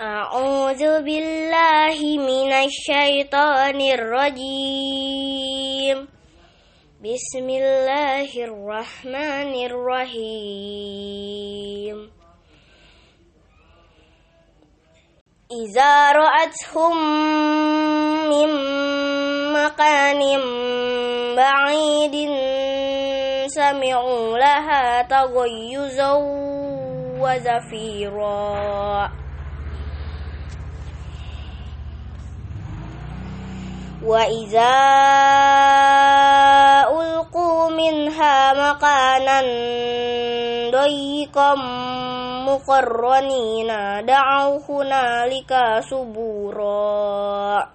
أعوذ بالله من الشيطان الرجيم. بسم الله الرحمن الرحيم. إذا رأتهم من مكان بعيد سمعوا لها تغيزا وزفيرا. وإذا ألقوا منها مكانا ضيقا مقرنين دعوا هنالك سبورا.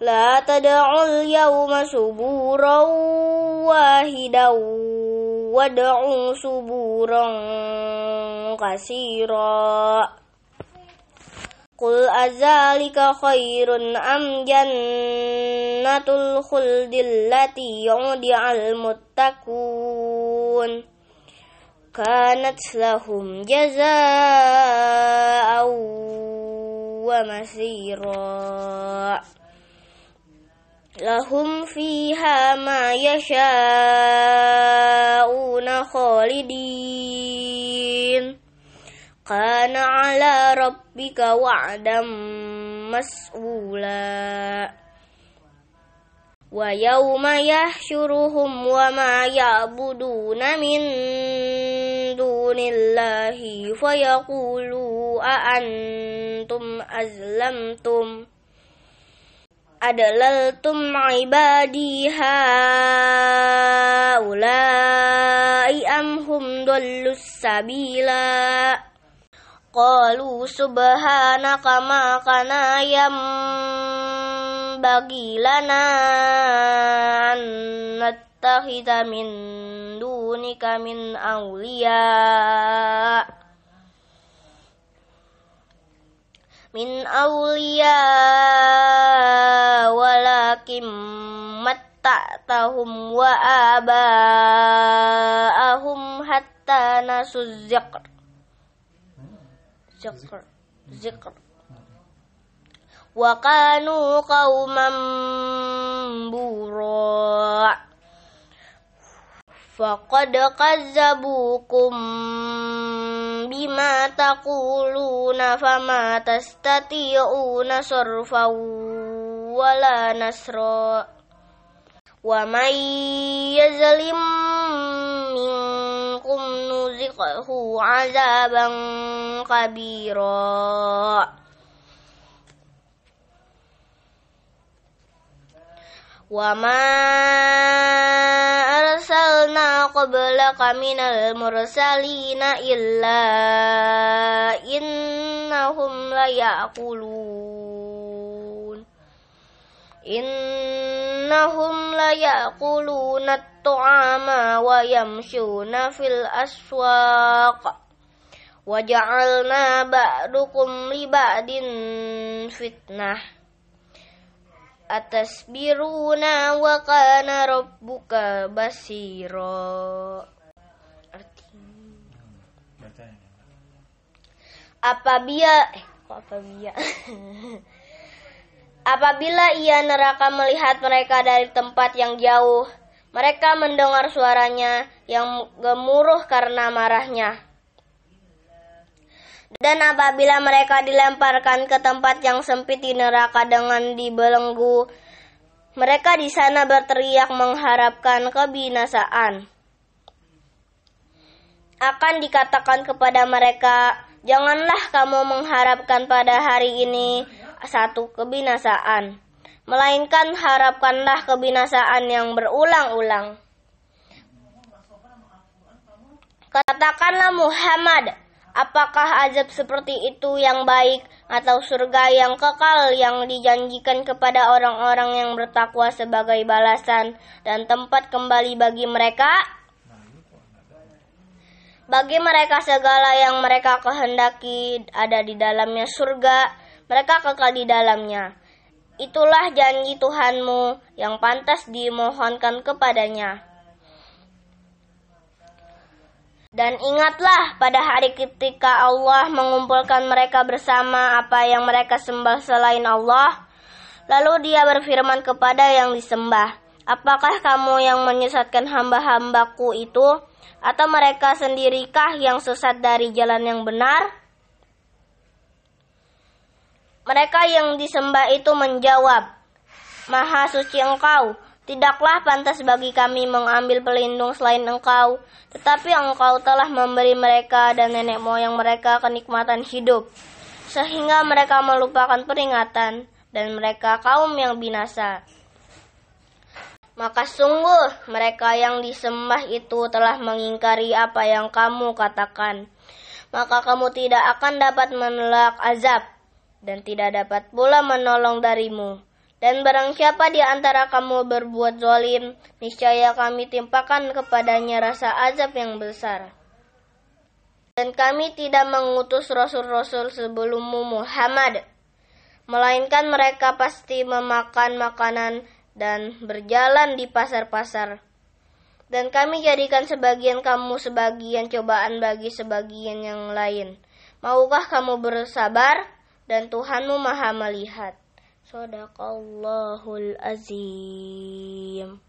لا تدعوا اليوم سبورا واحدا وادعوا سبورا كثيرا قل أذلك خير أم جنة الخلد التي يودع المتقون كانت لهم جزاء ومسيرا لهم فيها ما يشاءون خالدين كان على ربك وعدا مسؤولا. ويوم يحشرهم وما يعبدون من دون الله فيقولوا أأنتم أزلمتم أدللتم عبادي هؤلاء أم هم ضلوا السبيلا؟ قالوا سبحانك ما كان ينبغي لنا أن نتخذ من دونك من أولياء من أولياء ولكن متعتهم وآباءهم حتى نسوا الذكر zikr. Zikr. Wa kanu qauman bura. Faqad kazzabukum bima taquluna fama tastati'una sarfa wala nasra. Wa may yazlim نذقه عذابا كبيرا وما أرسلنا قبلك من المرسلين إلا إنهم ليأكلون innahum la yaquluna at-ta'ama wa yamshuna fil aswaq wa ja'alna ba'dukum li ba'din fitnah atasbiruna wa kana rabbuka basira artinya apabila eh kok apabila? apabila ia neraka melihat mereka dari tempat yang jauh mereka mendengar suaranya yang gemuruh karena marahnya dan apabila mereka dilemparkan ke tempat yang sempit di neraka dengan dibelenggu, mereka di sana berteriak mengharapkan kebinasaan. Akan dikatakan kepada mereka, "Janganlah kamu mengharapkan pada hari ini satu kebinasaan, melainkan harapkanlah kebinasaan yang berulang-ulang." Katakanlah Muhammad, Apakah azab seperti itu yang baik atau surga yang kekal yang dijanjikan kepada orang-orang yang bertakwa sebagai balasan dan tempat kembali bagi mereka? Bagi mereka segala yang mereka kehendaki ada di dalamnya surga, mereka kekal di dalamnya. Itulah janji Tuhanmu yang pantas dimohonkan kepadanya. Dan ingatlah pada hari ketika Allah mengumpulkan mereka bersama apa yang mereka sembah selain Allah. Lalu dia berfirman kepada yang disembah, Apakah kamu yang menyesatkan hamba-hambaku itu? Atau mereka sendirikah yang sesat dari jalan yang benar? Mereka yang disembah itu menjawab, Maha suci engkau, Tidaklah pantas bagi kami mengambil pelindung selain engkau, tetapi engkau telah memberi mereka dan nenek moyang mereka kenikmatan hidup, sehingga mereka melupakan peringatan dan mereka kaum yang binasa. Maka sungguh mereka yang disembah itu telah mengingkari apa yang kamu katakan. Maka kamu tidak akan dapat menolak azab dan tidak dapat pula menolong darimu. Dan barang siapa di antara kamu berbuat zalim, niscaya kami timpakan kepadanya rasa azab yang besar. Dan kami tidak mengutus rasul-rasul sebelummu Muhammad, melainkan mereka pasti memakan makanan dan berjalan di pasar-pasar. Dan kami jadikan sebagian kamu sebagian cobaan bagi sebagian yang lain. Maukah kamu bersabar? Dan Tuhanmu maha melihat. Sadaqallahul azim.